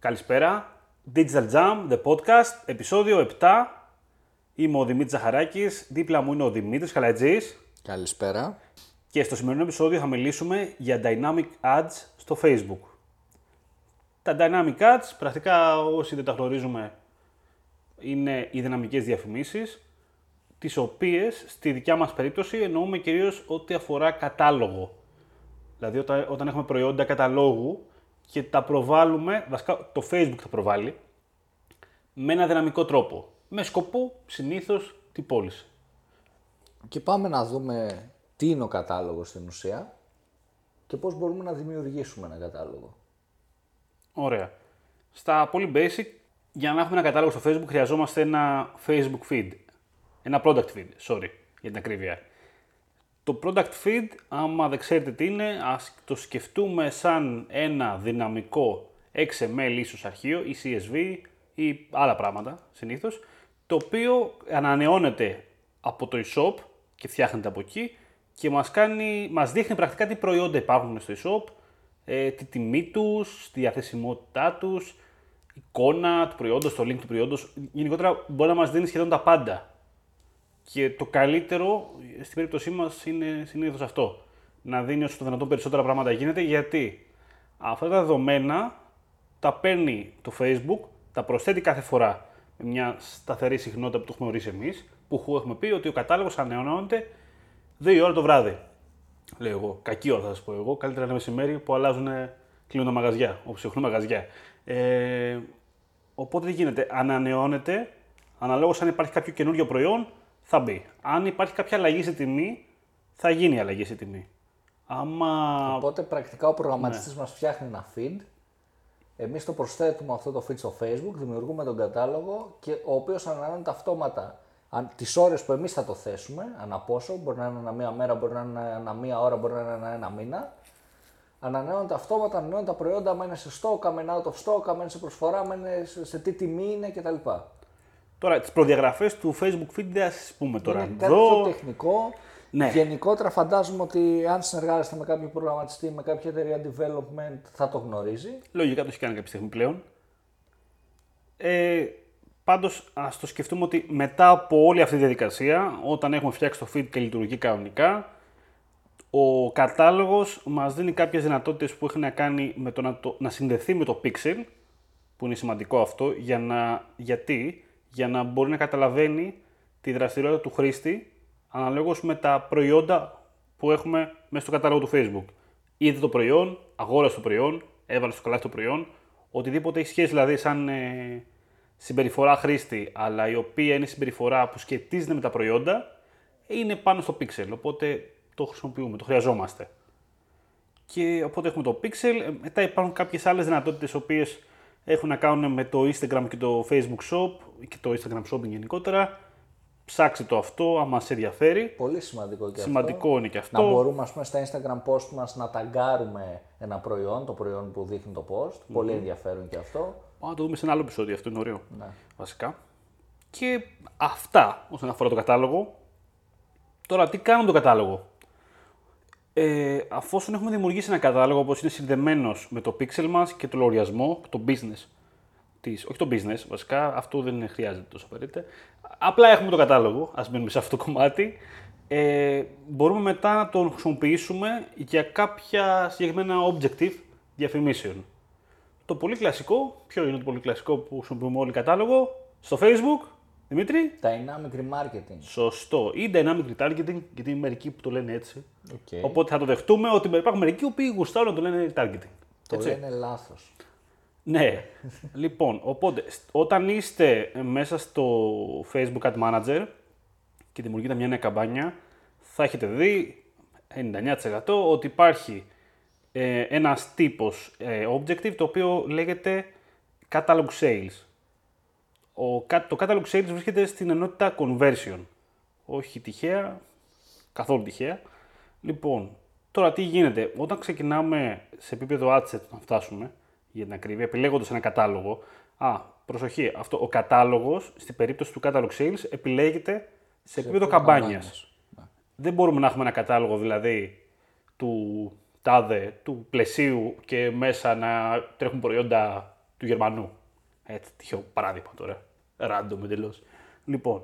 Καλησπέρα. Digital Jam, the podcast, επεισόδιο 7. Είμαι ο Δημήτρης Ζαχαράκης, δίπλα μου είναι ο Δημήτρης Χαλατζής Καλησπέρα. και στο σημερινό επεισόδιο θα μιλήσουμε για Dynamic Ads στο Facebook. Τα Dynamic Ads, πρακτικά όσοι δεν τα γνωρίζουμε, είναι οι δυναμικές διαφημίσεις, τις οποίες στη δικιά μας περίπτωση εννοούμε κυρίως ό,τι αφορά κατάλογο. Δηλαδή όταν, όταν έχουμε προϊόντα καταλόγου και τα προβάλλουμε, βασικά το Facebook θα προβάλλει, με ένα δυναμικό τρόπο. Με σκοπό συνήθως την πώληση. Και πάμε να δούμε τι είναι ο κατάλογος στην ουσία και πώς μπορούμε να δημιουργήσουμε ένα κατάλογο. Ωραία. Στα πολύ basic, για να έχουμε ένα κατάλογο στο Facebook χρειαζόμαστε ένα Facebook feed. Ένα product feed, sorry, για την ακρίβεια. Το product feed, άμα δεν ξέρετε τι είναι, ας το σκεφτούμε σαν ένα δυναμικό XML ίσως αρχείο ή CSV ή άλλα πράγματα συνήθως, το οποίο ανανεώνεται από το e-shop και φτιάχνεται από εκεί και μας, κάνει, μας δείχνει πρακτικά τι προϊόντα υπάρχουν στο e-shop, ε, τη τιμή τους, τη διαθεσιμότητά τους, εικόνα του προϊόντος, το link του προϊόντος. Γενικότερα μπορεί να μας δίνει σχεδόν τα πάντα. Και το καλύτερο στην περίπτωσή μας είναι συνήθως αυτό. Να δίνει όσο το δυνατόν περισσότερα πράγματα γίνεται. Γιατί αυτά τα δεδομένα τα παίρνει το Facebook, τα προσθέτει κάθε φορά με μια σταθερή συχνότητα που το έχουμε ορίσει εμείς, που έχουμε πει ότι ο κατάλογος ανανεώνεται 2 ώρα το βράδυ. Λέω εγώ. Κακή ώρα θα σας πω εγώ. Καλύτερα είναι μεσημέρι που αλλάζουν, κλείνουν τα μαγαζιά, όπω έχουν μαγαζιά. Ε, οπότε τι γίνεται, ανανεώνεται αναλόγως αν υπάρχει κάποιο καινούριο προϊόν, θα μπει. Αν υπάρχει κάποια αλλαγή σε τιμή, θα γίνει αλλαγή σε τιμή. Άμα... Οπότε πρακτικά ο προγραμματιστής μας φτιάχνει ένα feed, εμείς το προσθέτουμε αυτό το feed στο facebook, δημιουργούμε τον κατάλογο και ο οποίος ανανεώνεται αυτόματα αν, τις ώρες που εμείς θα το θέσουμε, ανά πόσο, μπορεί να είναι ένα μία μέρα, μπορεί να είναι ένα μία ώρα, μπορεί να είναι ένα, ένα μήνα, ανανεώνεται αυτόματα, ανανεώνουν τα προϊόντα, άμα είναι σε stock, άμα είναι out of stock, άμα είναι σε προσφορά, άμα είναι σε, σε τι τιμή είναι κτλ. Τώρα, τις προδιαγραφές του Facebook Feed δεν θα σας πούμε τώρα. Είναι κάτι εδώ. πιο τεχνικό. Ναι. Γενικότερα φαντάζομαι ότι αν συνεργάζεστε με κάποιο προγραμματιστή, με κάποια εταιρεία development θα το γνωρίζει. Λογικά το έχει κάνει κάποια στιγμή πλέον. Ε, Πάντως, ας το σκεφτούμε ότι μετά από όλη αυτή τη διαδικασία, όταν έχουμε φτιάξει το feed και λειτουργεί κανονικά, ο κατάλογος μας δίνει κάποιες δυνατότητες που έχει να κάνει με το να, το να συνδεθεί με το pixel, που είναι σημαντικό αυτό, για να, γιατί, για να μπορεί να καταλαβαίνει τη δραστηριότητα του χρήστη αναλόγως με τα προϊόντα που έχουμε μέσα στο κατάλογο του Facebook. Είδε το προϊόν, αγόρασε το προϊόν, έβαλε στο καλάθι το προϊόν, οτιδήποτε έχει σχέση δηλαδή σαν ε, συμπεριφορά χρήστη, αλλά η οποία είναι συμπεριφορά που σχετίζεται με τα προϊόντα, είναι πάνω στο pixel. Οπότε το χρησιμοποιούμε, το χρειαζόμαστε. Και οπότε έχουμε το pixel. Ε, Μετά υπάρχουν κάποιες άλλες δυνατότητες, οι οποίες έχουν να κάνουν με το Instagram και το Facebook Shop και το Instagram Shopping γενικότερα. Ψάξτε το αυτό, άμα σε ενδιαφέρει. Πολύ σημαντικό και Σημαντικό αυτό. είναι και αυτό. Να μπορούμε ας πούμε, στα Instagram post μας να ταγκάρουμε ένα προϊόν, το προϊόν που δείχνει το post. Πολύ ενδιαφέρον και αυτό. Πάμε να το δούμε σε ένα άλλο επεισόδιο, αυτό είναι ωραίο. Ναι. Βασικά. Και αυτά όσον αφορά το κατάλογο. Τώρα, τι κάνουμε το κατάλογο; Ε, αφόσον έχουμε δημιουργήσει ένα κατάλογο όπως είναι συνδεμένος με το pixel μας και το λογαριασμό, το business της, όχι το business βασικά, αυτό δεν χρειάζεται τόσο απαραίτητα. Απλά έχουμε το κατάλογο, ας μείνουμε σε αυτό το κομμάτι. Ε, μπορούμε μετά να τον χρησιμοποιήσουμε για κάποια συγκεκριμένα objective διαφημίσεων. Το πολύ κλασικό, ποιο είναι το πολύ κλασικό που χρησιμοποιούμε όλοι κατάλογο, στο facebook, Δημήτρη, Dynamic remarketing. Σωστό. Ή dynamic retargeting, γιατί είναι μερικοί που το λένε έτσι. Okay. Οπότε θα το δεχτούμε ότι υπάρχουν μερικοί που γουστάρουν να το λένε retargeting. Το έτσι. λένε λάθος. Ναι. λοιπόν, οπότε σ- όταν είστε μέσα στο Facebook Ad Manager και δημιουργείτε μια νέα καμπάνια, θα έχετε δει 99% ότι υπάρχει ε, ένας τύπος ε, objective το οποίο λέγεται Catalog Sales. Ο, κα- το Catalog Sales βρίσκεται στην ενότητα Conversion. Όχι τυχαία, καθόλου τυχαία. Λοιπόν, τώρα τι γίνεται. Όταν ξεκινάμε σε επίπεδο adset να φτάσουμε, για την ακρίβεια, επιλέγοντας ένα κατάλογο. Α, προσοχή, αυτό, ο κατάλογος, στην περίπτωση του Catalog Sales, επιλέγεται σε, επίπεδο καμπάνιας. καμπάνιας. Δεν μπορούμε να έχουμε ένα κατάλογο δηλαδή του τάδε, του Πλαισίου και μέσα να τρέχουν προϊόντα του Γερμανού. Έτσι, τυχαίο παράδειγμα τώρα. Random εντελώς. Λοιπόν,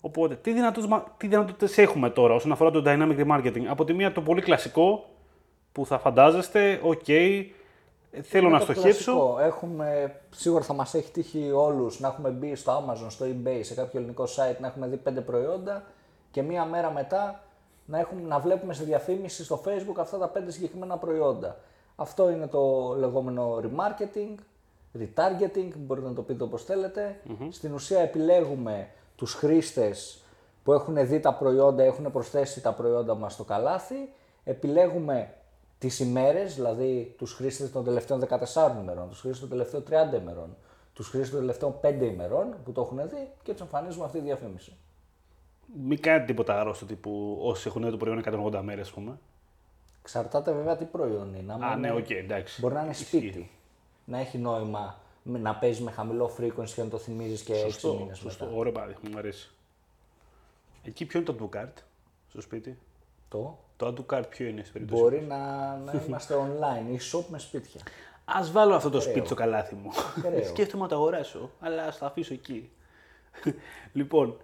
οπότε τι δυνατότητες, τι δυνατότητες έχουμε τώρα όσον αφορά το dynamic remarketing; Από τη μία το πολύ κλασικό που θα φαντάζεστε, οκ, θέλω Είναι να το στοχεύσω. κλασικό. Έχουμε, σίγουρα θα μας έχει τύχει όλους να έχουμε μπει στο Amazon, στο eBay, σε κάποιο ελληνικό site, να έχουμε δει πέντε προϊόντα και μία μέρα μετά να, έχουμε, να βλέπουμε σε διαφήμιση στο Facebook αυτά τα πέντε συγκεκριμένα προϊόντα. Αυτό είναι το λεγόμενο remarketing, retargeting, μπορείτε να το πείτε όπως θέλετε. Στην ουσία επιλέγουμε τους χρήστες που έχουν δει τα προϊόντα, έχουν προσθέσει τα προϊόντα μας στο καλάθι. Επιλέγουμε τις ημέρες, δηλαδή τους χρήστες των τελευταίων 14 ημερών, τους χρήστες των τελευταίων 30 ημερών, τους χρήστες των τελευταίων 5 ημερών που το έχουν δει και τους εμφανίζουμε αυτή τη διαφήμιση. Μην κάνετε τίποτα άρρωστο τύπου όσοι έχουν δει το προϊόν 180 μέρες, ας πούμε. Εξαρτάται βέβαια τι προϊόν είναι. Άμα Α, είναι- ναι, οκ, εντάξει. Μπορεί να είναι Ισχύει. σπίτι. Να έχει νόημα με- να παίζει με χαμηλό frequency και να το θυμίζεις και 6 Σωστό, μήνες σωστό. μετά. Ωραίο παράδειγμα, μου αρέσει. Εκεί ποιο είναι το add to cart στο σπίτι; Το; Το add to cart ποιο είναι στην περίπτωση. μπορεί να, να είμαστε online e-shop με σπίτια. Α βάλω αυτό το σπίτι στο καλάθι μου. Ωραίο. Σκέφτομαι να το αγοράσω, αλλά ας το αφήσω εκεί. λοιπόν,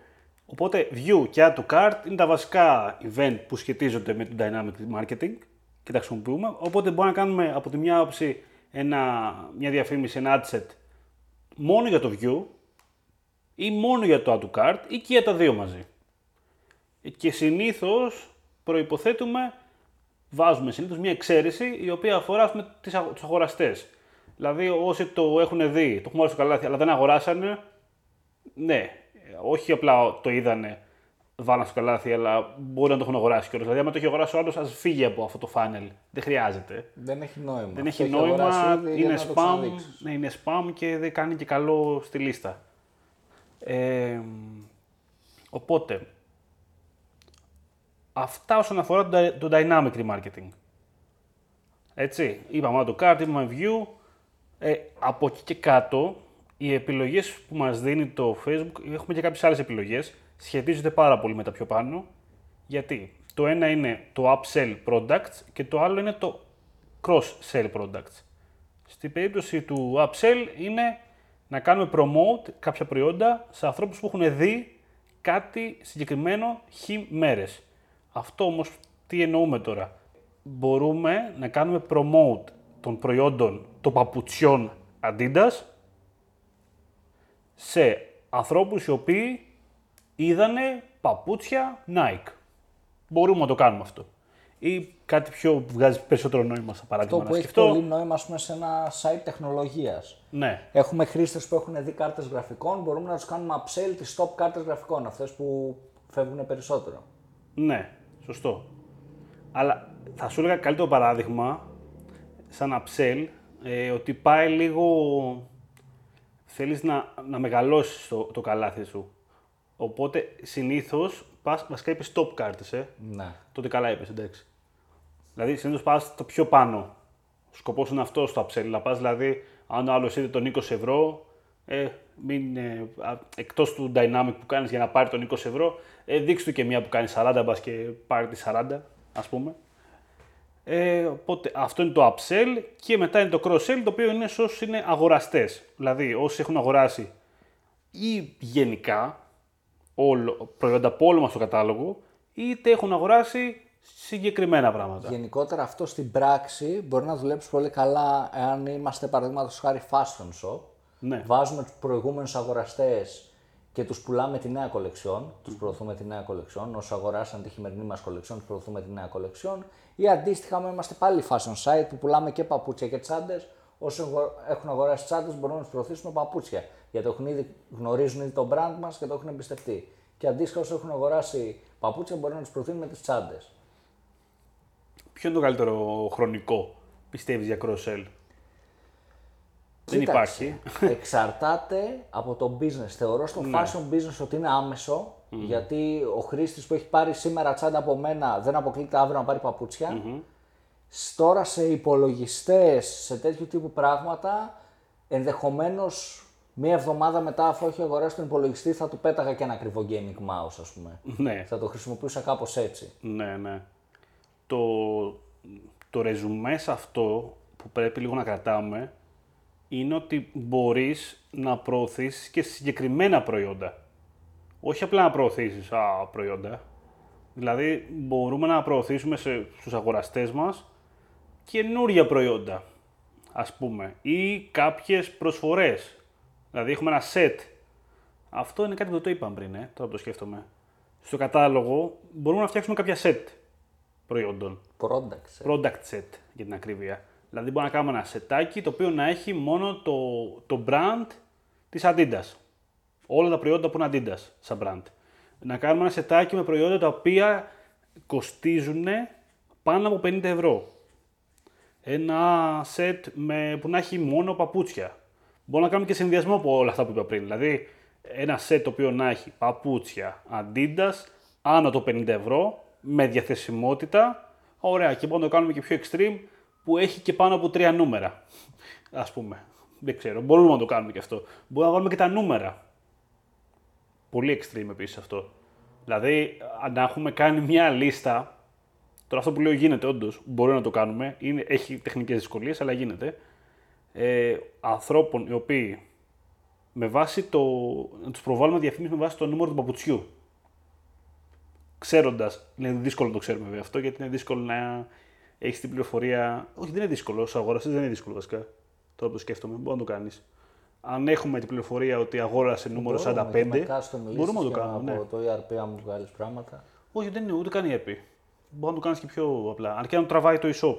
οπότε View και Add to Cart είναι τα βασικά event που σχετίζονται με το Dynamic Marketing και τα χρησιμοποιούμε. Οπότε μπορούμε να κάνουμε από τη μια άποψη ένα, μια διαφήμιση, ένα ad set μόνο για το View ή μόνο για το Add to Cart ή και για τα δύο μαζί. Και συνήθως προϋποθέτουμε, βάζουμε συνήθως μια εξαίρεση η οποία αφορά ας πούμε, τις αγο- τους αγοραστές. Δηλαδή όσοι το έχουν δει, το έχουν βάλει στο καλάθι αλλά δεν αγοράσανε, ναι, όχι απλά το είδανε, βάλαν στο καλάθι, αλλά μπορεί να το έχουν αγοράσει κιόλας. Δηλαδή άμα το έχει αγοράσει ο άλλος, ας φύγει από αυτό το funnel. Δεν χρειάζεται. Δεν έχει νόημα. Δεν Αυτό έχει νόημα, αγοράσει ήδη, για είναι να το spam, ξαναδείξεις. ναι, είναι spam και δεν κάνει και καλό στη λίστα. Ε, οπότε, αυτά όσον αφορά το, dy- το dynamic remarketing. Έτσι, είπαμε το card, είπαμε view. Ε, από εκεί και κάτω, οι επιλογές που μας δίνει το Facebook, έχουμε και κάποιες άλλες επιλογές, σχετίζονται πάρα πολύ με τα πιο πάνω. Γιατί; Το ένα είναι το upsell products και το άλλο είναι το cross-sell products. Στην περίπτωση του upsell είναι να κάνουμε promote κάποια προϊόντα σε ανθρώπους που έχουν δει κάτι συγκεκριμένο χ μέρες. Αυτό όμως τι εννοούμε τώρα; Μπορούμε να κάνουμε promote των προϊόντων των παπουτσιών Adidas σε ανθρώπους οι οποίοι είδανε παπούτσια Nike. Μπορούμε να το κάνουμε αυτό. Ή κάτι πιο που βγάζει περισσότερο νόημα στα παράδειγμα Αυτό που να έχει σκεφτώ. πολύ νόημα ας πούμε, σε ένα site τεχνολογίας. Ναι, Έχουμε χρήστες που έχουν δει κάρτες γραφικών, μπορούμε να τους κάνουμε upsell τις top κάρτες γραφικών, αυτές που φεύγουν περισσότερο. ναι, σωστό. Αλλά θα σου έλεγα καλύτερο παράδειγμα, σαν upsell, ε, ότι πάει λίγο... Θέλεις να, να μεγαλώσεις το, το καλάθι σου. Οπότε συνήθως πας, βασικά είπες top κάρτες, ε. Ναι. Τότε καλά είπες, εντάξει. Δηλαδή συνήθως πας στο πιο πάνω. Ο σκοπός είναι αυτός στο upsell. Να πας δηλαδή, αν ο άλλος είδε τον 20 ευρώ, ε, μην, ε, α, εκτός του dynamic που κάνεις για να πάρει τον 20 ευρώ, ε, δείξ' του και μία που κάνεις 40, μπας και πάρει τη 40, ας πούμε. Ε, οπότε αυτό είναι το upsell και μετά είναι το cross-sell, το οποίο είναι σε όσους είναι αγοραστές. Δηλαδή όσοι έχουν αγοράσει ή γενικά όλο, προϊόντα από όλο μας το κατάλογο, είτε έχουν αγοράσει συγκεκριμένα πράγματα. Γενικότερα αυτό στην πράξη μπορεί να δουλέψει πολύ καλά εάν είμαστε παραδείγματος χάρη fashion shop. Ναι. Βάζουμε τους προηγούμενους αγοραστές και τους πουλάμε τη νέα κολεξιόν. Τους προωθούμε τη νέα κολεξιόν. Όσοι αγοράσαν τη χειμερινή μας κολεξιόν, τους προωθούμε τη νέα κολεξιόν. Ή αντίστοιχα, άμα είμαστε πάλι fashion site που πουλάμε και παπούτσια και τσάντες. Όσοι αγο- έχουν αγοράσει τσάντες, μπορούμε να τους προωθήσουμε παπούτσια. Γιατί έχουν ήδη, γνωρίζουν ήδη το brand μας και το έχουν εμπιστευτεί. Και αντίστοιχα, όσοι έχουν αγοράσει παπούτσια, μπορούμε να τους προωθούμε τις τσάντες. Ποιο είναι το καλύτερο χρονικό, πιστεύεις, για cross-sell; Δεν Κοίταξε, υπάρχει. Εξαρτάται από το business. Θεωρώ στο fashion business ότι είναι άμεσο, γιατί ο χρήστης που έχει πάρει σήμερα τσάντα από μένα δεν αποκλείται αύριο να πάρει παπούτσια. Σ- Τώρα σε υπολογιστές, σε τέτοιου τύπου πράγματα, ενδεχομένως μία εβδομάδα μετά, αφού έχει αγοράσει τον υπολογιστή, θα του πέταγα και ένα ακριβό gaming mouse, ας πούμε. ναι, θα το χρησιμοποιούσα κάπως έτσι. ναι, ναι. Το, το ρεζουμέ σε αυτό που πρέπει λίγο να κρατάμε είναι ότι μπορείς να προωθήσεις και συγκεκριμένα προϊόντα. Όχι απλά να προωθήσεις α, προϊόντα. Δηλαδή μπορούμε να προωθήσουμε σε, στους αγοραστές μας καινούρια προϊόντα, ας πούμε, ή κάποιες προσφορές. Δηλαδή έχουμε ένα set. Αυτό είναι κάτι που το είπαμε πριν, ε, τώρα το σκέφτομαι. Στο κατάλογο μπορούμε να φτιάξουμε κάποια set προϊόντων. Product set. Product set για την ακρίβεια. Δηλαδή μπορούμε να κάνουμε ένα σετάκι το οποίο να έχει μόνο το, το brand της Adidas. Όλα τα προϊόντα που είναι Adidas σαν brand. Να κάνουμε ένα σετάκι με προϊόντα τα οποία κοστίζουν πάνω από 50 ευρώ. Ένα σετ με, που να έχει μόνο παπούτσια. Μπορούμε να κάνουμε και συνδυασμό από όλα αυτά που είπα πριν. Δηλαδή ένα σετ το οποίο να έχει παπούτσια Adidas άνω το 50 ευρώ με διαθεσιμότητα. Ωραία, και μπορούμε να το κάνουμε και πιο extreme που έχει και πάνω από τρία νούμερα. Α πούμε. Δεν ξέρω. Μπορούμε να το κάνουμε και αυτό. Μπορούμε να βάλουμε και τα νούμερα. Πολύ extreme επίσης αυτό. Δηλαδή, αν έχουμε κάνει μια λίστα. Τώρα αυτό που λέω γίνεται όντως. Μπορούμε να το κάνουμε. Είναι, έχει τεχνικές δυσκολίες, αλλά γίνεται. Ε, ανθρώπων οι οποίοι με βάση το. να τους προβάλλουμε διαφήμιση με βάση το νούμερο του παπουτσιού. Ξέροντας. Είναι δύσκολο να το ξέρουμε βέβαια αυτό, γιατί είναι δύσκολο να έχεις την πληροφορία. Όχι, δεν είναι δύσκολο. Ω αγοραστής δεν είναι δύσκολο βασικά. Τώρα που το σκέφτομαι, μπορεί να το κάνεις. Αν έχουμε την πληροφορία ότι αγόρασε νούμερο 45, μπορούμε να το κάνουμε. Από ναι. το ERP, αν μου βγάλεις πράγματα. Όχι, δεν είναι ούτε καν ERP. Μπορεί να το κάνεις και πιο απλά. Αρκεί να τραβάει το e-shop.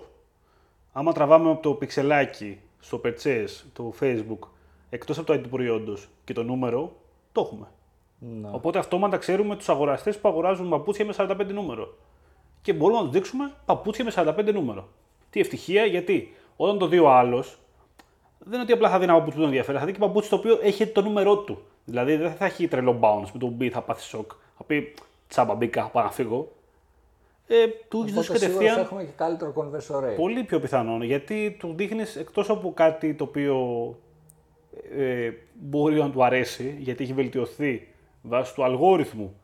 Άμα τραβάμε από το πιξελάκι στο purchase του Facebook εκτός από το ID προϊόντος και το νούμερο, το έχουμε. Ναι. Οπότε αυτόματα ξέρουμε τους αγοραστές που αγοράζουν παπούτσια με 45 νούμερο και μπορούμε να τους δείξουμε παπούτσια με 45 νούμερο. Τι ευτυχία, γιατί όταν το δει ο άλλος, δεν είναι ότι απλά θα δει ένα παπούτσι που τον ενδιαφέρει, θα δει και παπούτσι το οποίο έχει το νούμερό του. Δηλαδή δεν θα έχει τρελό bounce με το μπει, θα πάθει σοκ. Θα πει τσάμπα μπήκα, πάω να φύγω. Ε, του έχεις δώσει κατευθείαν. Θα έχουμε και καλύτερο conversion rate. Πολύ πιο πιθανό γιατί του δείχνεις εκτός από κάτι το οποίο ε, μπορεί να του αρέσει, γιατί έχει βελτιωθεί βάσει του αλγόριθμου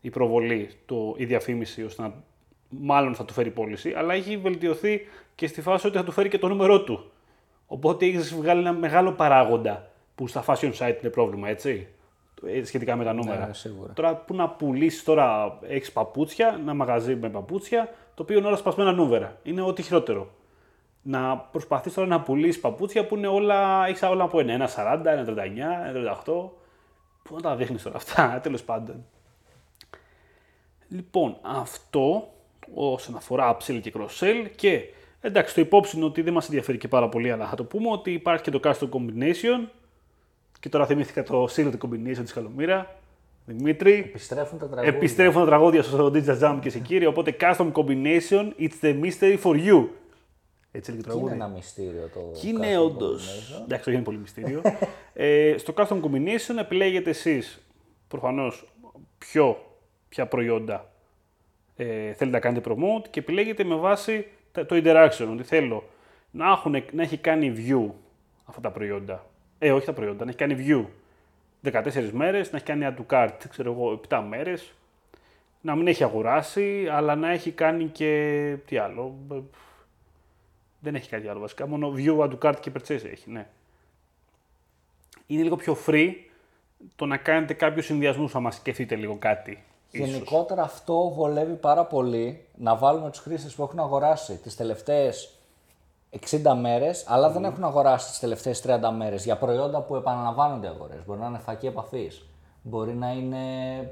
η προβολή, το, η διαφήμιση, ώστε να μάλλον θα του φέρει πώληση, αλλά έχει βελτιωθεί και στη φάση ότι θα του φέρει και το νούμερό του. Οπότε έχεις βγάλει ένα μεγάλο παράγοντα που στα fashion site είναι πρόβλημα, έτσι. Ε, σχετικά με τα νούμερα. Ναι, σίγουρα. Τώρα που να πουλήσεις τώρα, έχεις παπούτσια, ένα μαγαζί με παπούτσια, το οποίο είναι όλα σπασμένα νούμερα. Είναι ό,τι χειρότερο. Να προσπαθείς τώρα να πουλήσεις παπούτσια που είναι όλα, έχεις όλα από ένα. Ένα 40, ένα 39, ένα 38. Πού να τα δείχνεις τώρα αυτά, τέλος πάντων. Λοιπόν, αυτό όσον αφορά upsell και cross-sell και εντάξει το υπόψη είναι ότι δεν μας ενδιαφέρει και πάρα πολύ αλλά θα το πούμε ότι υπάρχει και το custom combination και τώρα θυμήθηκα το secret combination της Καλομήρα Δημήτρη. Επιστρέφουν τα τραγούδια. Επιστρέφουν τα τραγούδια στο Digital Jam και σε κύριε. Οπότε custom combination, it's the mystery for you. Έτσι λέγεται το τραγούδι. Είναι ένα μυστήριο το. Και είναι όντω. Εντάξει, όχι είναι πολύ μυστήριο. ε, στο custom combination επιλέγετε εσείς προφανώς ποια προϊόντα ε, θέλετε να κάνετε promote και επιλέγετε με βάση το interaction. Ότι θέλω να, έχουν, να έχει κάνει view αυτά τα προϊόντα. Ε, όχι τα προϊόντα, να έχει κάνει view 14 μέρες, να έχει κάνει add to cart, ξέρω εγώ, 7 μέρες. Να μην έχει αγοράσει, αλλά να έχει κάνει και. Τι άλλο. Δεν έχει κάτι άλλο βασικά. Μόνο view, add to cart και purchase έχει, ναι. Είναι λίγο πιο free το να κάνετε κάποιους συνδυασμούς, άμα σκεφτείτε λίγο κάτι. Γενικότερα αυτό βολεύει πάρα πολύ να βάλουμε τους χρήστες που έχουν αγοράσει τις τελευταίες 60 μέρες, αλλά δεν έχουν αγοράσει τις τελευταίες 30 μέρες για προϊόντα που επαναλαμβάνονται αγορές. Μπορεί να είναι φακή επαφής. Μπορεί να είναι.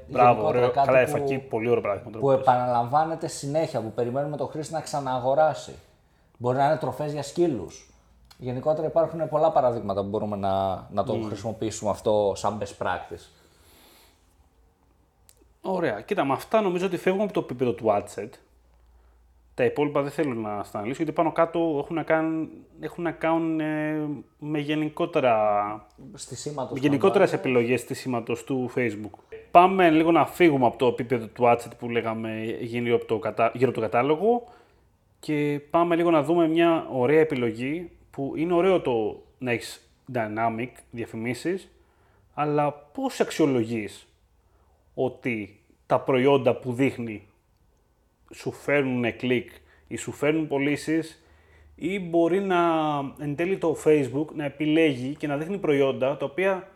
Μπράβο, ωραίο. Κάτι Καλά, που, φακή, πολύ ωραίο πράγμα. Που επαναλαμβάνεται συνέχεια, που περιμένουμε τον χρήστη να ξανααγοράσει. Μπορεί να είναι τροφές για σκύλους. Γενικότερα υπάρχουν πολλά παραδείγματα που μπορούμε να, να το mm. χρησιμοποιήσουμε αυτό σαν best practice. Ωραία. Κοίτα, με αυτά νομίζω ότι φεύγουμε από το επίπεδο του adset. Τα υπόλοιπα δεν θέλω να στα αναλύσω, γιατί πάνω κάτω έχουν να κάνουν, έχουν να κάνουν ε, με γενικότερα, γενικότερες επιλογές στήσιματος του Facebook. Πάμε λίγο να φύγουμε από το επίπεδο του adset που λέγαμε γύρω από το, γύρω από το κατάλογο και πάμε λίγο να δούμε μια ωραία επιλογή που είναι ωραίο το να έχεις dynamic διαφημίσεις, αλλά πώς αξιολογείς ότι τα προϊόντα που δείχνει σου φέρνουν κλικ ή σου φέρνουν πωλήσεις ή μπορεί να εν τέλει το Facebook να επιλέγει και να δείχνει προϊόντα τα οποία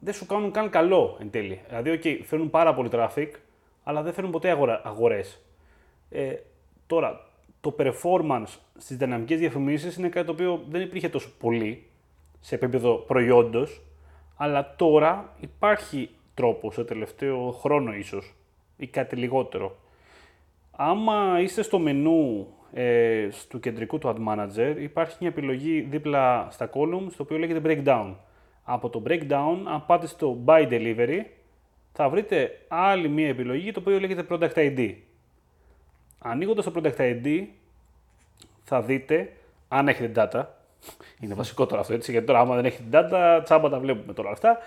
δεν σου κάνουν καν καλό εν τέλει. Δηλαδή, okay, φέρνουν πάρα πολύ traffic, αλλά δεν φέρνουν ποτέ αγορές. Ε, τώρα, το performance στις δυναμικές διαφημίσεις είναι κάτι το οποίο δεν υπήρχε τόσο πολύ σε επίπεδο προϊόντος, αλλά τώρα υπάρχει τρόπος, σε τελευταίο χρόνο ίσως, ή κάτι λιγότερο. Άμα είστε στο μενού ε, του κεντρικού του Ad Manager, υπάρχει μια επιλογή δίπλα στα columns, το οποίο λέγεται Breakdown. Από το Breakdown, αν πάτε στο Buy Delivery, θα βρείτε άλλη μια επιλογή, το οποίο λέγεται Product ID. Ανοίγοντας το Product ID, θα δείτε, αν έχετε data, είναι βασικό τώρα αυτό έτσι, γιατί τώρα άμα δεν έχετε data, τσάμπα τα βλέπουμε τώρα αυτά,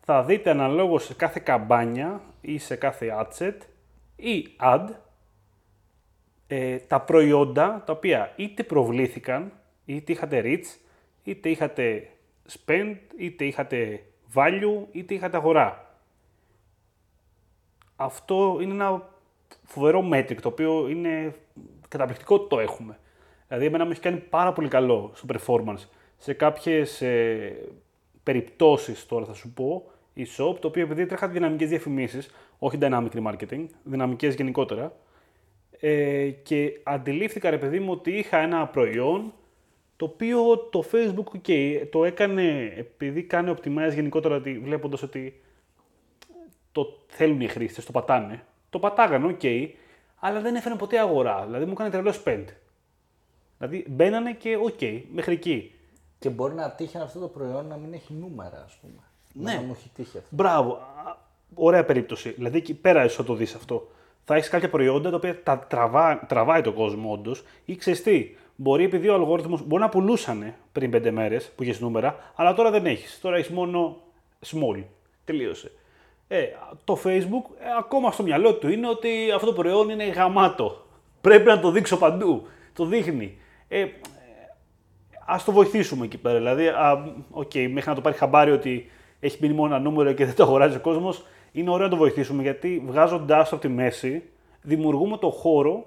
θα δείτε αναλόγως σε κάθε καμπάνια ή σε κάθε adset ή ad, ε, τα προϊόντα τα οποία είτε προβλήθηκαν, είτε είχατε reach, είτε είχατε spend, είτε είχατε value, είτε είχατε αγορά. Αυτό είναι ένα φοβερό metric, το οποίο είναι καταπληκτικό ότι το έχουμε. Δηλαδή, εμένα μου έχει κάνει πάρα πολύ καλό στο performance. Σε κάποιες ε, περιπτώσεις, τώρα θα σου πω, η shop, το οποίο επειδή τρέχα δυναμικές διαφημίσεις, όχι dynamic remarketing, δυναμικές γενικότερα, ε, και αντιλήφθηκα, ρε παιδί μου, ότι είχα ένα προϊόν το οποίο το Facebook okay, το έκανε επειδή κάνει optimize γενικότερα ότι, βλέποντας ότι το θέλουν οι χρήστες, το πατάνε. Το πατάγανε, OK, okay, αλλά δεν έφερε ποτέ αγορά. Δηλαδή μου έκανε τρελό spend. Δηλαδή μπαίνανε και OK, okay, μέχρι εκεί. Και μπορεί να τύχει αυτό το προϊόν να μην έχει νούμερα, ας πούμε. Ναι. Να μου έχει τύχει αυτό. Μπράβο. Ωραία περίπτωση. Δηλαδή εκεί πέρα εσύ το δεις αυτό. Θα έχεις κάποια προϊόντα τα οποία τα τραβά, τραβάει το κόσμο όντως ή ξέρεις τι. Μπορεί επειδή ο αλγόριθμος μπορεί να πουλούσαν πριν πέντε μέρες που έχει νούμερα, αλλά τώρα δεν έχεις. Τώρα έχεις μόνο small. Τελείωσε. Ε, το Facebook ε, ακόμα στο μυαλό του είναι ότι αυτό το προϊόν είναι γαμάτο. Πρέπει να το δείξω παντού. Το δείχνει. Ε, ας το βοηθήσουμε εκεί πέρα. Δηλαδή, OK, okay, μέχρι να το πάρει χαμπάρι ότι έχει μείνει μόνο ένα νούμερο και δεν το αγοράζει ο κόσμος, είναι ωραίο να το βοηθήσουμε γιατί βγάζοντά το από τη μέση, δημιουργούμε το χώρο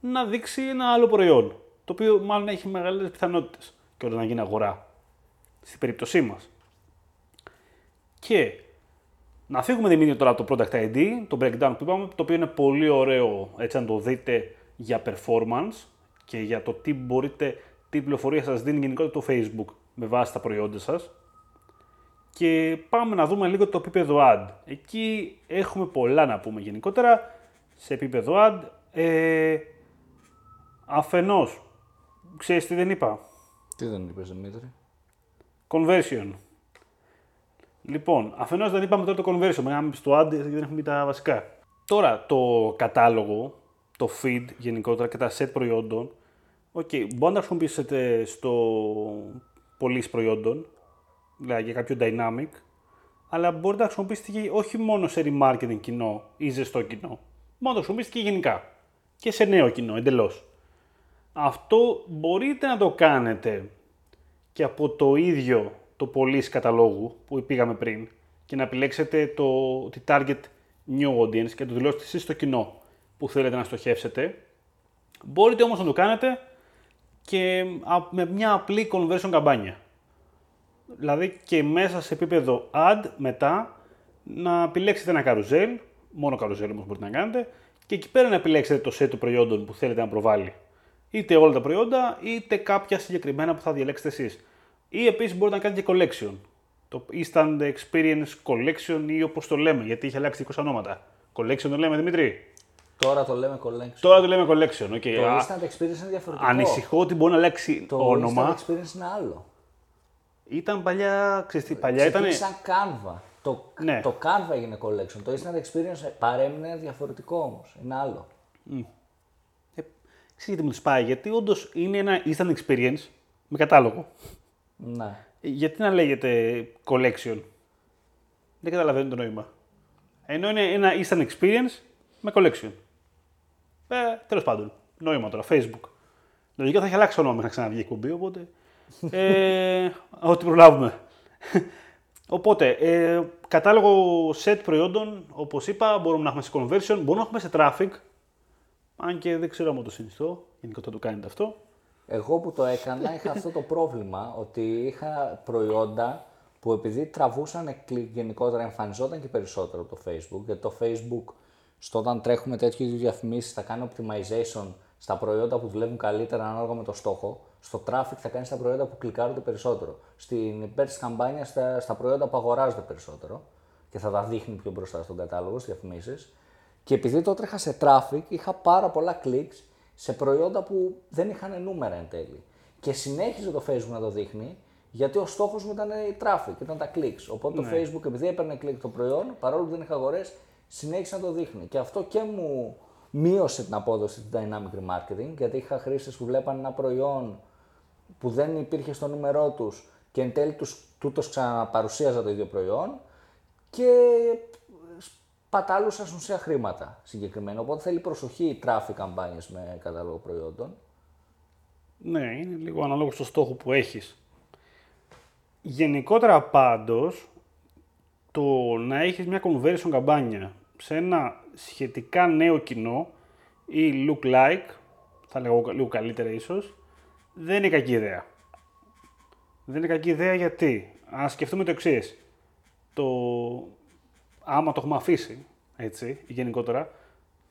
να δείξει ένα άλλο προϊόν. Το οποίο μάλλον έχει μεγαλύτερες πιθανότητες και όταν να γίνει αγορά. Στην περίπτωσή μας. Και να φύγουμε Δημήτρη τώρα από το Product ID, το breakdown που είπαμε, το οποίο είναι πολύ ωραίο έτσι να το δείτε για performance και για το τι μπορείτε, τι πληροφορία σας δίνει γενικότερα το Facebook με βάση τα προϊόντα σας. Και πάμε να δούμε λίγο το επίπεδο ad. Εκεί έχουμε πολλά να πούμε γενικότερα σε επίπεδο ad. Ε, αφενός, ξέρεις τι δεν είπα; Τι δεν είπες Δημήτρη; Conversion. Λοιπόν, αφενός δεν είπαμε τώρα το conversion, με στο ad δεν έχουμε πει τα βασικά. Τώρα το κατάλογο, το feed γενικότερα και τα set προϊόντων, OK, okay, μπορεί να τα χρησιμοποιήσετε στο πώληση προϊόντων, δηλαδή για κάποιο dynamic, αλλά μπορείτε να χρησιμοποιήσετε και όχι μόνο σε remarketing κοινό ή ζεστό κοινό. Μόνο να το χρησιμοποιήσετε και γενικά. Και σε νέο κοινό, εντελώς. Αυτό μπορείτε να το κάνετε και από το ίδιο το πωλήσει καταλόγου που πήγαμε πριν και να επιλέξετε το, τη target new audience και να το δηλώσετε εσείς στο κοινό που θέλετε να στοχεύσετε. Μπορείτε όμως να το κάνετε και με μια απλή conversion καμπάνια. Δηλαδή και μέσα σε επίπεδο ad μετά να επιλέξετε ένα καρουζέλ, μόνο καρουζέλ όμως μπορείτε να κάνετε, και εκεί πέρα να επιλέξετε το set των προϊόντων που θέλετε να προβάλλει. Είτε όλα τα προϊόντα, είτε κάποια συγκεκριμένα που θα διαλέξετε εσείς. Ή επίσης μπορείτε να κάνετε και collection. Το Instant Experience Collection ή όπως το λέμε, γιατί έχει αλλάξει 20 ονόματα. Collection το λέμε, Δημήτρη; Τώρα το λέμε collection. Τώρα το λέμε collection. Okay. Το instant experience είναι διαφορετικό. Ανησυχώ ότι μπορεί να αλλάξει το όνομα. Το instant experience είναι άλλο. Ήταν παλιά, ξέρεις τι, παλιά ήταν... σαν Canva. Το, ναι. το Canva έγινε collection. Το instant experience παρέμεινε διαφορετικό όμως. Είναι άλλο. Mm. Ε, ξέρεις γιατί μου σπάει, γιατί όντως είναι ένα instant experience με κατάλογο. Ναι. Γιατί να λέγεται collection; Δεν καταλαβαίνω το νόημα. Ενώ είναι ένα instant experience με collection. Ε, Τέλος πάντων. Νόημα τώρα. Facebook. Λογικά θα έχει αλλάξει όνομα μέχρι να ξαναβγεί η εκπομπή, οπότε. Ε, ό,τι προλάβουμε. Οπότε, ε, κατάλογο set προϊόντων, όπως είπα, μπορούμε να έχουμε σε conversion, μπορούμε να έχουμε σε traffic, αν και δεν ξέρω αν το συνιστώ, γενικότερα το κάνετε αυτό. Εγώ που το έκανα είχα αυτό το πρόβλημα ότι είχα προϊόντα που επειδή τραβούσαν κλικ γενικότερα εμφανιζόταν και περισσότερο από το Facebook γιατί το Facebook στο όταν τρέχουμε τέτοιου είδους διαφημίσεις θα κάνει optimization στα προϊόντα που δουλεύουν καλύτερα ανάλογα με το στόχο. Στο traffic θα κάνεις στα προϊόντα που κλικάρονται περισσότερο. Στην υπέρ της καμπάνιας στα, στα προϊόντα που αγοράζονται περισσότερο και θα τα δείχνει πιο μπροστά στον κατάλογο στις διαφημίσεις. Και επειδή το τρέχα σε traffic, είχα πάρα πολλά clicks σε προϊόντα που δεν είχαν νούμερα εν τέλει. Και συνέχιζε το Facebook να το δείχνει, γιατί ο στόχος μου ήταν η traffic, ήταν τα clicks. Οπότε το Ναι. Facebook, επειδή έπαιρνε click το προϊόν, παρόλο που δεν είχα αγορές, συνέχισε να το δείχνει. Και αυτό και μου μείωσε την απόδοση του dynamic remarketing, γιατί είχα χρήστες που βλέπαν ένα προϊόν που δεν υπήρχε στο νούμερό τους και εν τέλει τους, τούτος ξαναπαρουσίαζα το ίδιο προϊόν και πατάλουσαν στην ουσία χρήματα συγκεκριμένα. Οπότε θέλει προσοχή η traffic καμπάνιες με κατάλογο προϊόντων. Ναι, είναι λίγο ανάλογο στο στόχο που έχεις. Γενικότερα πάντως, το να έχεις μια conversion καμπάνια σε ένα σχετικά νέο κοινό ή look like, θα λέγω λίγο καλύτερα ίσως, δεν είναι κακή ιδέα. Δεν είναι κακή ιδέα γιατί, αν σκεφτούμε το εξής. Το... Άμα το έχουμε αφήσει, έτσι, γενικότερα,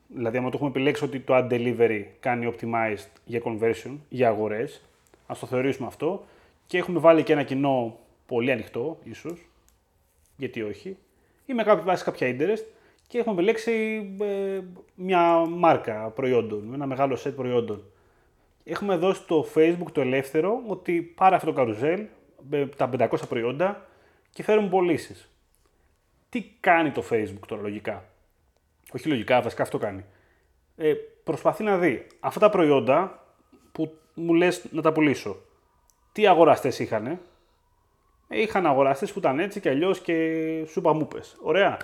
δηλαδή άμα το έχουμε επιλέξει ότι το ad delivery κάνει optimized για conversion, για αγορές, ας το θεωρήσουμε αυτό, και έχουμε βάλει και ένα κοινό πολύ ανοιχτό, ίσως, γιατί όχι, ή με κάποια βάση κάποια interest, και έχουμε επιλέξει ε, μια μάρκα προϊόντων, ένα μεγάλο set προϊόντων. Έχουμε δώσει στο Facebook το ελεύθερο ότι πάρε αυτό το καρουζέλ, με τα 500 προϊόντα και φέρουμε πωλήσεις. Τι κάνει το Facebook τώρα λογικά; Όχι λογικά, βασικά αυτό κάνει. Ε, προσπαθεί να δει αυτά τα προϊόντα που μου λες να τα πουλήσω. Τι αγοραστές είχανε; Ε, είχαν αγοραστές που ήταν έτσι και αλλιώς και σου είπα μου πες. Ωραία.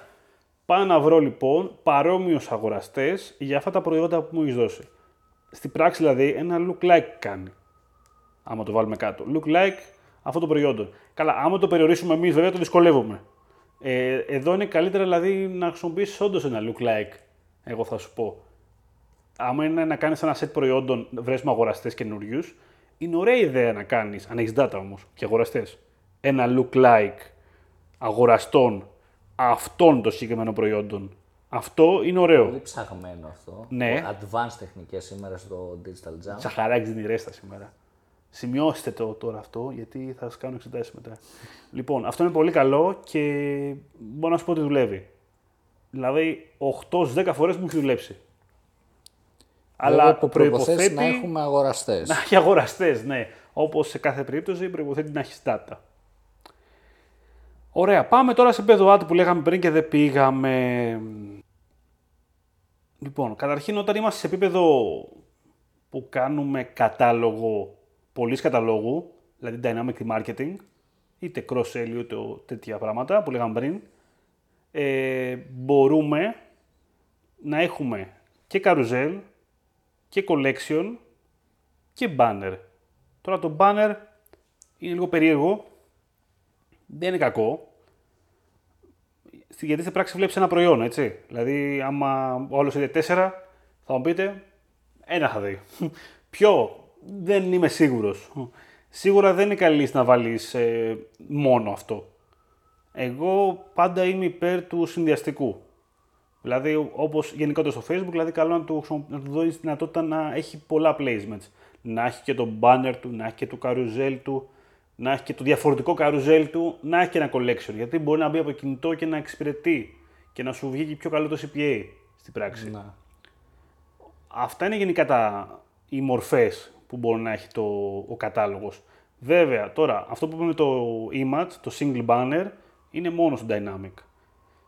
Πάω να βρω λοιπόν παρόμοιους αγοραστές για αυτά τα προϊόντα που μου έχεις δώσει. Στην πράξη δηλαδή ένα look like κάνει. Άμα το βάλουμε κάτω. Look like αυτό το προϊόντο. Καλά, άμα το περιορίσουμε εμείς, βέβαια το δυσκολεύομαι. Ε, εδώ είναι καλύτερα δηλαδή να χρησιμοποιήσεις όντως ένα look like. Εγώ θα σου πω. Άμα είναι να κάνεις ένα set προϊόντων, βρέσουμε αγοραστές καινούριους, είναι ωραία ιδέα να κάνεις, αν έχεις data όμως και αγοραστές, ένα look like αγοραστών αυτών των συγκεκριμένων προϊόντων. Αυτό είναι ωραίο. Πολύ ψαγμένο αυτό. Ναι. Advanced τεχνικές σήμερα στο Digital Jam. Τσαχαράκι δίνει ρέστα σήμερα. Σημειώστε το τώρα αυτό, γιατί θα σας κάνω εξετάσεις μετά. λοιπόν, αυτό είναι πολύ καλό και μπορώ να σου πω ότι δουλεύει. Δηλαδή, 8-10 φορές μου έχει δουλέψει. Βέβαια, Αλλά υπό προϋποθέσεις προποθέτει να έχουμε αγοραστές. να έχει αγοραστές, ναι. Όπως σε κάθε περίπτωση, προποθέτει να έχεις data. Ωραία, πάμε τώρα σε επίπεδο ad που λέγαμε πριν και δεν πήγαμε. Λοιπόν, καταρχήν όταν είμαστε σε επίπεδο που κάνουμε κατάλογο, πωλής καταλόγου, δηλαδή dynamic marketing, είτε cross-sell είτε τέτοια πράγματα που λέγαμε πριν, ε, μπορούμε να έχουμε και carousel και collection και banner. Τώρα το banner είναι λίγο περίεργο, δεν είναι κακό, Στη- γιατί στην πράξη βλέπεις ένα προϊόν, έτσι. Δηλαδή, άμα ο άλλος είδε τέσσερα, θα μου πείτε, ένα θα δει. Ποιο, δεν είμαι σίγουρος. Σίγουρα δεν είναι καλή λύση να βάλεις ε, μόνο αυτό. Εγώ πάντα είμαι υπέρ του συνδυαστικού. Δηλαδή, όπως γενικότερα στο Facebook, δηλαδή καλό να του, χρησιμο- να του δώσεις δυνατότητα να έχει πολλά placements. Να έχει και το banner του, να έχει και το carousel του, να έχει και το διαφορετικό carousel του, να έχει και ένα collection. Γιατί μπορεί να μπει από κινητό και να εξυπηρετεί και να σου βγει και πιο καλό το CPA στην πράξη. Να. Αυτά είναι γενικά τα, οι μορφές που μπορεί να έχει το, ο κατάλογος. Βέβαια, τώρα, αυτό που είπαμε το image, το single banner, είναι μόνο στο dynamic.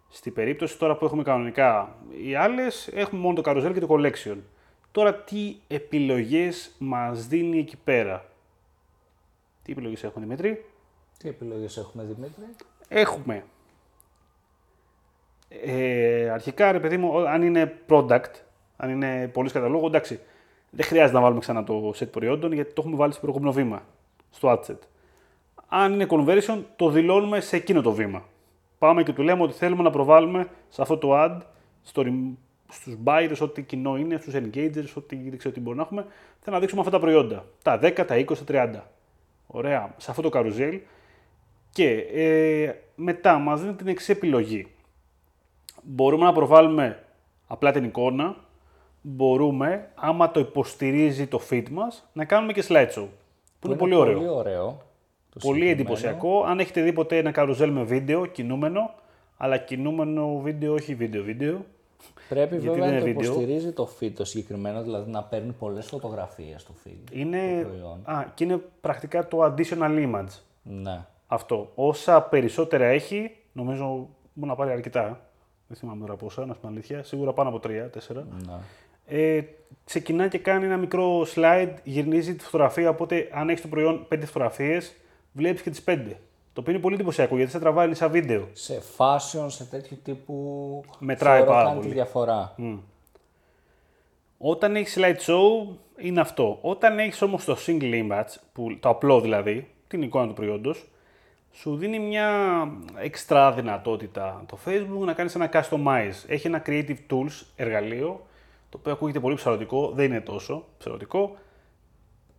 Στην περίπτωση τώρα που έχουμε κανονικά οι άλλες, έχουμε μόνο το carousel και το collection. Τώρα, τι επιλογές μας δίνει εκεί πέρα; Τι επιλογές έχουμε, Δημήτρη; Τι επιλογές έχουμε, Δημήτρη; Έχουμε. Ε, αρχικά, ρε παιδί μου, ο- αν είναι product, αν είναι πολύ καταλόγο, εντάξει, δεν χρειάζεται να βάλουμε ξανά το set προϊόντων γιατί το έχουμε βάλει στο προηγούμενο βήμα, στο ad set. Αν είναι conversion, το δηλώνουμε σε εκείνο το βήμα. Πάμε και του λέμε ότι θέλουμε να προβάλλουμε σε αυτό το ad, στο, rem- στους buyers ό,τι κοινό είναι, στους engagers, ό,τι δείξει ότι μπορεί να έχουμε, θα να δείξουμε αυτά τα προϊόντα. Τα 10, τα 20, τα 30. Ωραία, σε αυτό το καρουζέλ. Και ε, μετά μας δίνει την εξή επιλογή. Μπορούμε να προβάλλουμε απλά την εικόνα, μπορούμε, άμα το υποστηρίζει το feed μας, να κάνουμε και slideshow. Που είναι, πολύ ωραίο. Πολύ ωραίο. το Πολύ συγκεκριμένο. εντυπωσιακό. Αν έχετε δει ποτέ ένα καρουζέλ με βίντεο, κινούμενο, αλλά κινούμενο βίντεο, όχι βίντεο-βίντεο. Πρέπει Γιατί βέβαια δεν να το είναι βίντεο. υποστηρίζει το feed το συγκεκριμένο, δηλαδή να παίρνει πολλές φωτογραφίες το feed. Είναι, Το προϊόν. α, και είναι πρακτικά το additional image. Ναι. Αυτό. Όσα περισσότερα έχει, νομίζω μπορεί να πάρει αρκετά. Δεν θυμάμαι τώρα πόσα, να σου πω την αλήθεια. Σίγουρα πάνω από 3-4. ναι. Ε, ξεκινά και κάνει ένα μικρό slide, γυρνίζει τη φωτογραφία. Οπότε, αν έχεις το προϊόν 5 φωτογραφίες, βλέπεις και τις 5. Το οποίο είναι πολύ εντυπωσιακό γιατί σε τραβάει σαν βίντεο. Σε fashion, σε τέτοιου τύπου. Μετράει θεωρώ πάρα κάνει πολύ. τη διαφορά. Όταν έχεις slideshow είναι αυτό. Όταν έχεις όμως το single image, που, το απλό δηλαδή, την εικόνα του προϊόντος, σου δίνει μια εξτρά δυνατότητα το Facebook να κάνεις ένα customize. Έχει ένα creative tools εργαλείο, το οποίο ακούγεται πολύ ψαρωτικό, δεν είναι τόσο ψαρωτικό.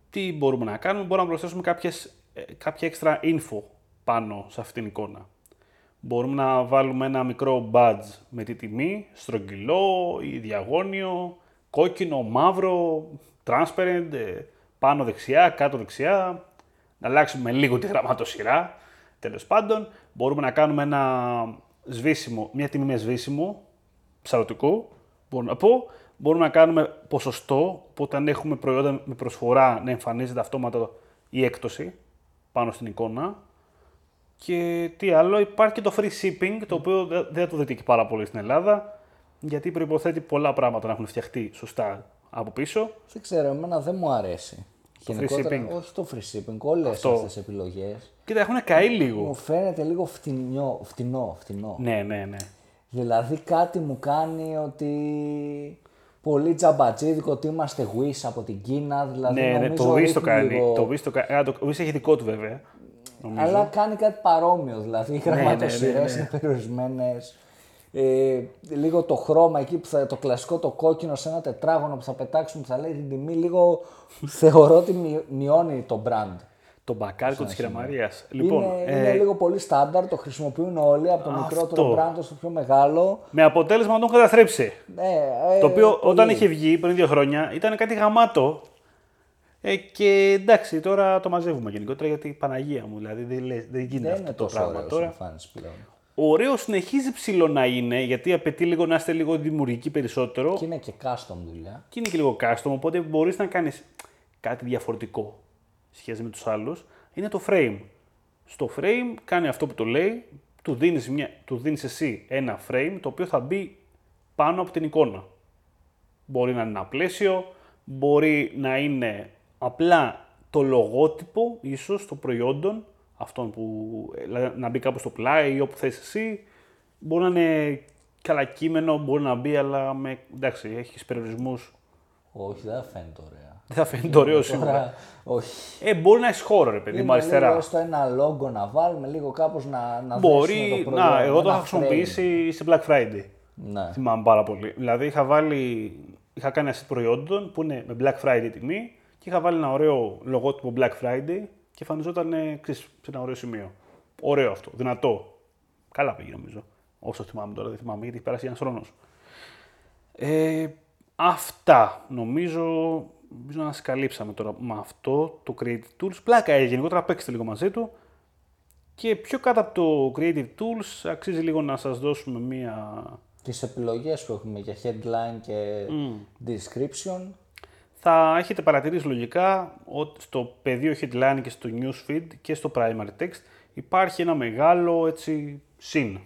Τι μπορούμε να κάνουμε, μπορούμε να προσθέσουμε κάποιες, ε, κάποια extra info πάνω σε αυτήν την εικόνα. Μπορούμε να βάλουμε ένα μικρό badge με τη τιμή, στρογγυλό ή διαγώνιο, κόκκινο, μαύρο, transparent, ε, πάνω δεξιά, κάτω δεξιά. Να αλλάξουμε λίγο τη γραμματοσυρά, τέλος πάντων. Μπορούμε να κάνουμε ένα σβήσιμο, μια τιμή με σβήσιμο, ψαρωτικό, μπορώ να πω. Μπορούμε να κάνουμε ποσοστό, που όταν έχουμε προϊόντα με προσφορά να εμφανίζεται αυτόματα η έκπτωση πάνω στην εικόνα. Και τι άλλο, υπάρχει και το free shipping, το οποίο δεν δεν το δείτε και πάρα πολύ στην Ελλάδα, γιατί προϋποθέτει πολλά πράγματα να έχουν φτιαχτεί σωστά από πίσω. Δεν ξέρω, εμένα δεν μου αρέσει. Το free Γενικότερα, shipping. όχι το free shipping, όλες Αυτό. αυτές τις επιλογές. Κοίτα, έχουν καεί λίγο. Μου φαίνεται λίγο φτηνιό, φτηνό, φτηνό. Ναι, ναι, ναι. Δηλαδή κάτι μου κάνει ότι πολύ τζαμπατζίδικο ότι είμαστε Wish από την Κίνα. Δηλαδή Ναι, ναι, νομίζω το Wish το ρίχνει κάνει. λίγο- Το Wish το κάνει. Α, το Wish έχει δικό του βέβαια. Νομίζω. Αλλά κάνει κάτι παρόμοιο. Δηλαδή οι ναι, ναι, γραμματοσυρές ναι. είναι περιορισμένες. Ε, λίγο το χρώμα εκεί που θα, το κλασικό το κόκκινο σε ένα τετράγωνο που θα πετάξουμε που θα λέει την τιμή λίγο θεωρώ ότι μει- μειώνει το brand. Το μπακάρικο της Χειρεμαρία. Λοιπόν, είναι, ε, είναι λίγο πολύ στάνταρ, το χρησιμοποιούν όλοι από το μικρότερο Αυτό. brand στο πιο μεγάλο. με αποτέλεσμα να τον καταστρέψει. Ναι, ε, Το οποίο πολύ. όταν είχε βγει πριν δύο χρόνια ήταν κάτι γαμάτο. Ε, και εντάξει, τώρα το μαζεύουμε γενικότερα γιατί Παναγία μου, δηλαδή δεν, λες- δεν γίνεται δεν αυτό είναι το τόσο πράγμα ωραίος τώρα. εμφάνιση πλέον. Ωραίο συνεχίζει ψηλό να είναι γιατί απαιτεί λίγο να είστε λίγο δημιουργικοί περισσότερο Και είναι και custom δουλειά. και είναι και λίγο custom, οπότε μπορείς να κάνεις κάτι διαφορετικό σχέση με τους άλλους. Είναι το frame. Στο frame κάνει αυτό που το λέει, του δίνεις, μια, του δίνεις εσύ ένα frame το οποίο θα μπει πάνω από την εικόνα. Μπορεί να είναι ένα πλαίσιο, μπορεί να είναι απλά το λογότυπο ίσως των προϊόντων, αυτών που δηλαδή, να μπει κάπου στο πλάι ή όπου θες εσύ. Μπορεί να είναι καλά κείμενο, μπορεί να μπει, αλλά με, εντάξει, έχεις περιορισμούς. Όχι, δεν θα φαίνεται ωραία. Δεν θα φαίνεται ωραίο σίγουρα. Τώρα, όχι. Ε, μπορεί να έχεις χώρο, ρε παιδί μου, Είναι αριστερά. λίγο στο ένα logo να βάλουμε, λίγο κάπως να, να δέσουμε Μπορεί, το προϊόν. να, εγώ το ένα είχα χρησιμοποιήσει σε Black Friday. frame. Ναι. Θυμάμαι πάρα πολύ. Δηλαδή είχα βάλει, είχα κάνει ένα set προϊόντων που είναι με Black Friday τιμή και είχα βάλει ένα ωραίο λογότυπο Black Friday και εμφανιζόταν ε, ξέρεις, σε ένα ωραίο σημείο. Ωραίο αυτό, δυνατό. Καλά πήγε νομίζω. Όσο θυμάμαι τώρα, δεν θυμάμαι γιατί έχει περάσει ένας χρόνος. Ε, αυτά νομίζω, νομίζω να σας καλύψαμε τώρα με αυτό το Creative Tools. Πλάκα έχει γενικότερα, παίξτε λίγο μαζί του. Και πιο κάτω από το Creative Tools αξίζει λίγο να σας δώσουμε μία Τις επιλογές που έχουμε για headline και description. Θα έχετε παρατηρήσει λογικά ότι στο πεδίο headline και στο newsfeed και στο primary text υπάρχει ένα μεγάλο έτσι συν.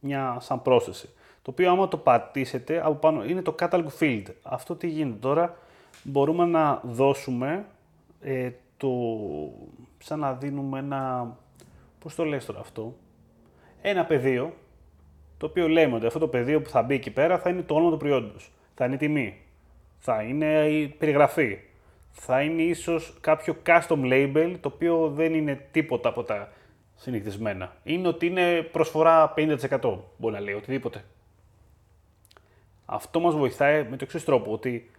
Μια σαν πρόσθεση. Το οποίο άμα το πατήσετε από πάνω είναι το catalog field. Αυτό τι γίνεται τώρα. Μπορούμε να δώσουμε ε, το... σαν να δίνουμε ένα... Πώς το λες τώρα αυτό. Ένα πεδίο το οποίο λέμε ότι αυτό το πεδίο που θα μπει εκεί πέρα θα είναι το όνομα του προϊόντος. Θα είναι η τιμή. Θα είναι η περιγραφή. Θα είναι ίσως κάποιο custom label το οποίο δεν είναι τίποτα από τα συνηθισμένα. Είναι ότι είναι προσφορά 50% μπορεί να λέει οτιδήποτε. Αυτό μας βοηθάει με το εξής τρόπο, ότι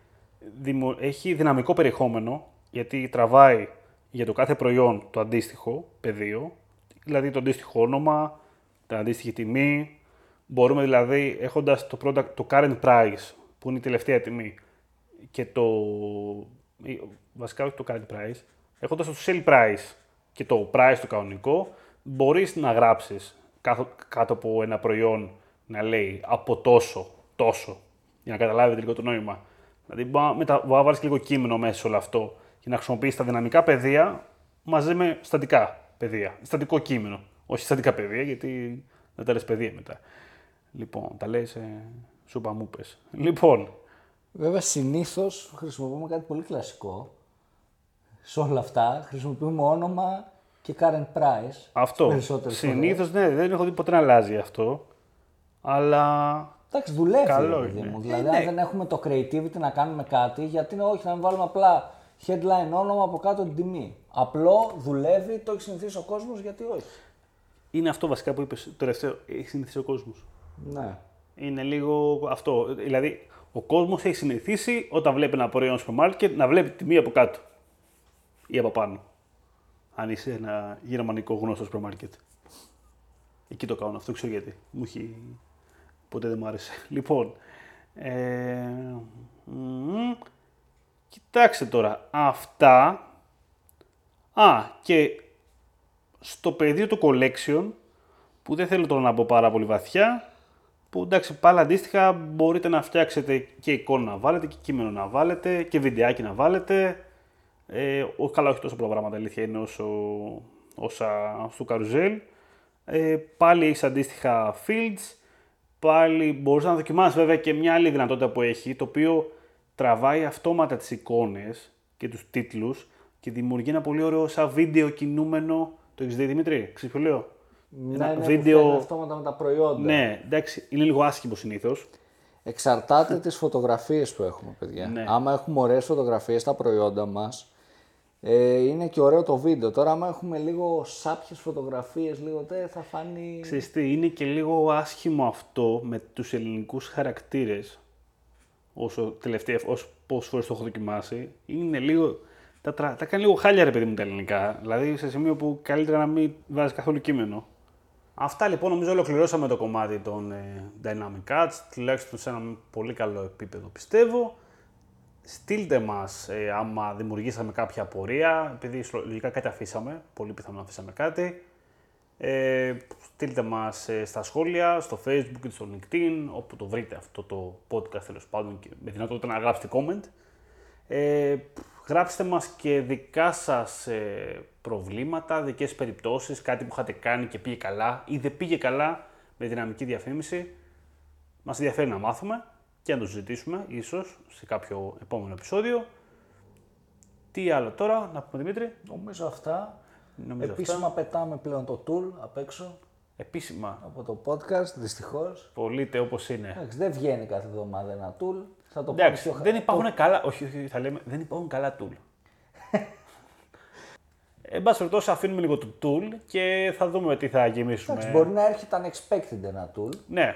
έχει δυναμικό περιεχόμενο, γιατί τραβάει για το κάθε προϊόν το αντίστοιχο πεδίο, δηλαδή το αντίστοιχο όνομα, την αντίστοιχη τιμή. Μπορούμε δηλαδή, έχοντας το, product, το current price, που είναι η τελευταία τιμή, και το, βασικά όχι το current price, έχοντας το sale price και το price το κανονικό, μπορείς να γράψεις κάτω, κάτω από ένα προϊόν να λέει από τόσο, τόσο, για να καταλάβετε λίγο το νόημα. Δηλαδή, μπορεί να βάλεις λίγο κείμενο μέσα σε όλο αυτό και να χρησιμοποιήσει τα δυναμικά πεδία μαζί με στατικά πεδία. Στατικό κείμενο. Όχι στατικά πεδία, γιατί δεν τα λες πεδία μετά. Λοιπόν, τα λες ε, σούπα μου πες. Λοιπόν. Βέβαια, συνήθως χρησιμοποιούμε κάτι πολύ κλασικό. Σε όλα αυτά χρησιμοποιούμε όνομα και current price. Αυτό. Συνήθως ναι, δεν έχω δει ποτέ να αλλάζει αυτό. Αλλά. Εντάξει, δουλεύει. Καλό είναι. Μου. Δηλαδή, ε, αν ναι. δεν έχουμε το creativity να κάνουμε κάτι, γιατί είναι όχι να μην βάλουμε απλά headline όνομα από κάτω την τιμή. Απλό δουλεύει, το έχει συνηθίσει ο κόσμος, γιατί όχι. Είναι αυτό βασικά που είπες το τελευταίο. Έχει συνηθίσει ο κόσμος. Ναι. Είναι λίγο αυτό. Δηλαδή, ο κόσμος έχει συνηθίσει όταν βλέπει ένα προϊόν στο μάρκετ να βλέπει τιμή από κάτω ή από πάνω. Αν είσαι ένα γερμανικό γνώστο στο μάρκετ. Εκεί το κάνω αυτό, ξέρω γιατί. Μου έχει... Ποτέ δεν μου άρεσε. Λοιπόν, ε... κοιτάξτε τώρα, αυτά... Α, και στο πεδίο του collection, που δεν θέλω τώρα να μπω πάρα πολύ βαθιά, που εντάξει πάλι αντίστοιχα μπορείτε να φτιάξετε και εικόνα να βάλετε και κείμενο να βάλετε και βιντεάκι να βάλετε. Ε, καλά όχι τόσο πολλά πράγματα αλήθεια είναι όσο όσα στο καρουζέλ. Ε, πάλι έχεις αντίστοιχα fields, πάλι μπορείς να δοκιμάσεις βέβαια και μια άλλη δυνατότητα που έχει, το οποίο τραβάει αυτόματα τις εικόνες και τους τίτλους και δημιουργεί ένα πολύ ωραίο σαν βίντεο κινούμενο, το έχεις δει Δημήτρη, ξέρεις ποιο λέω; Ναι, ένα ναι, βίντεο... αυτόματα με τα προϊόντα. Ναι, εντάξει, είναι λίγο άσχημο συνήθως. Εξαρτάται τις φωτογραφίες που έχουμε, παιδιά. Ναι. Άμα έχουμε ωραίες φωτογραφίες στα προϊόντα μας, ε, είναι και ωραίο το βίντεο. Τώρα, άμα έχουμε λίγο σάπιες φωτογραφίες, λίγο τε, θα φάνει. Ξέρεις τι, είναι και λίγο άσχημο αυτό με τους ελληνικούς χαρακτήρες. Όσο τελευταία, όσο πόσες φορές το έχω δοκιμάσει, είναι λίγο. Τα, τα κάνει λίγο χάλια ρε παιδί μου τα ελληνικά. Δηλαδή σε σημείο που καλύτερα να μην βάζεις καθόλου κείμενο. Αυτά λοιπόν νομίζω ολοκληρώσαμε το κομμάτι των ε, Dynamic Ads, τουλάχιστον σε ένα πολύ καλό επίπεδο πιστεύω. Στείλτε μας ε, άμα δημιουργήσαμε κάποια απορία, επειδή λογικά κάτι αφήσαμε, πολύ πιθανό να αφήσαμε κάτι. Ε, στείλτε μας ε, στα σχόλια, στο facebook και στο linkedin, όπου το βρείτε αυτό το podcast τέλος πάντων και με δυνατότητα να γράψετε comment. Ε, γράψτε μας και δικά σας ε, προβλήματα, δικές περιπτώσεις, κάτι που είχατε κάνει και πήγε καλά ή δεν πήγε καλά με δυναμική διαφήμιση. Μας ενδιαφέρει να μάθουμε και να το συζητήσουμε ίσως σε κάποιο επόμενο επεισόδιο. Τι άλλο τώρα, να πούμε Δημήτρη; Νομίζω αυτά. Νομίζω Επίσημα αυτά. πετάμε πλέον το tool απ' έξω. Επίσημα. Από το podcast, δυστυχώς. Πωλείται όπως είναι. Εντάξει, δεν βγαίνει κάθε εβδομάδα ένα tool. Θα το Εντάξει, δεν υπάρχουν καλά. Όχι, όχι, θα λέμε, δεν υπάρχουν καλά tool. Εν πάση περιπτώσει, αφήνουμε λίγο το tool και θα δούμε τι θα γεμίσουμε. Εντάξει, μπορεί να έρχεται unexpected ένα tool. Ναι,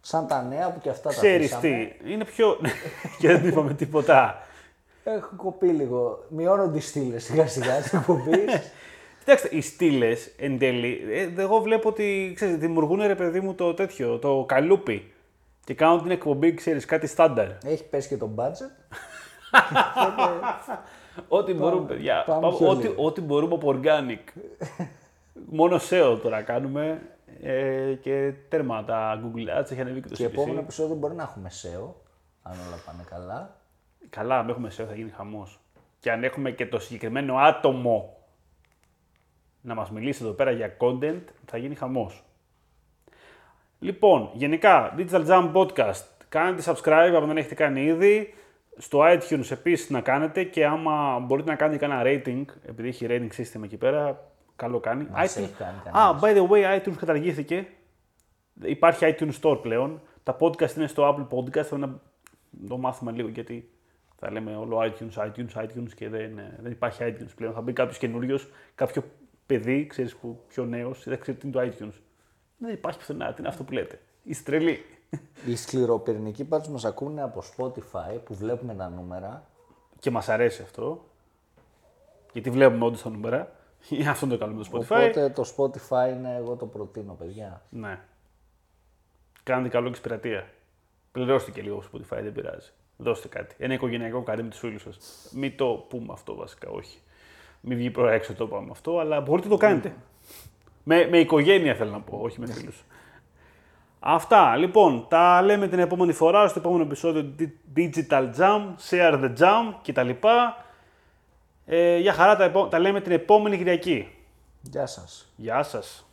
Σαν τα νέα που και αυτά Ξέρεις τα Ξέρεις τι, είναι πιο... και δεν είπαμε τίποτα. Έχω κοπεί λίγο. Μειώνονται οι στήλες σιγά σιγά τη εκπομπή. Κοιτάξτε, οι στήλες εν τέλει, ε, εγώ βλέπω ότι ξέρεις, δημιουργούν ρε παιδί μου το τέτοιο, το καλούπι. Και κάνουν την εκπομπή, ξέρεις, κάτι στάνταρ. Έχει πέσει και το budget. ό,τι μπορούμε, παιδιά. ό,τι, ό,τι μπορούμε από organic. Μόνο SEO τώρα κάνουμε. Ε, και τέρμα τα Google Ads έχει ανεβεί και το Και επόμενο επεισόδιο μπορεί να έχουμε SEO, αν όλα πάνε καλά. Καλά, αν έχουμε SEO θα γίνει χαμός. Και αν έχουμε και το συγκεκριμένο άτομο να μας μιλήσει εδώ πέρα για content, θα γίνει χαμός. Λοιπόν, γενικά, Digital Jam Podcast, κάντε subscribe αν δεν έχετε κάνει ήδη. Στο iTunes επίσης να κάνετε και άμα μπορείτε να κάνετε ένα rating, επειδή έχει rating system εκεί πέρα, Καλό κάνει. Μας iTunes... κάνει ah, by the way, iTunes καταργήθηκε. Υπάρχει iTunes Store πλέον. Τα podcast είναι στο Apple Podcast. Θα να το μάθουμε λίγο γιατί θα λέμε όλο iTunes, iTunes, iTunes και δεν, ε, δεν υπάρχει iTunes πλέον. Θα μπει κάποιος καινούριος, κάποιο παιδί, ξέρεις που πιο νέος, δεν ξέρει τι είναι το iTunes. Δεν υπάρχει πουθενά, τι είναι αυτό που λέτε. Είστε τρελοί. Οι σκληροπυρηνικοί πάντως μας ακούνε από Spotify που βλέπουμε τα νούμερα. Και μας αρέσει αυτό. Γιατί βλέπουμε όντως τα νούμερα. Αυτό είναι το καλό με το Spotify. Οπότε το Spotify είναι, εγώ το προτείνω, παιδιά. Ναι. Κάντε καλό εξυπηρετεία. Πληρώστε και λίγο στο Spotify, δεν πειράζει. Δώστε κάτι. Ένα οικογενειακό κάτι με του φίλου σας. Μην το πούμε αυτό βασικά, όχι. Μην βγει προ έξω το πάμε αυτό, αλλά μπορείτε να το κάνετε. Με, με οικογένεια θέλω να πω, όχι με φίλους. Αυτά. Λοιπόν, τα λέμε την επόμενη φορά στο επόμενο επεισόδιο Digital Jam, Share the Jam κτλ. Ε, για χαρά τα, επό- τα λέμε την επόμενη Κυριακή. Γεια σας. Γεια σας.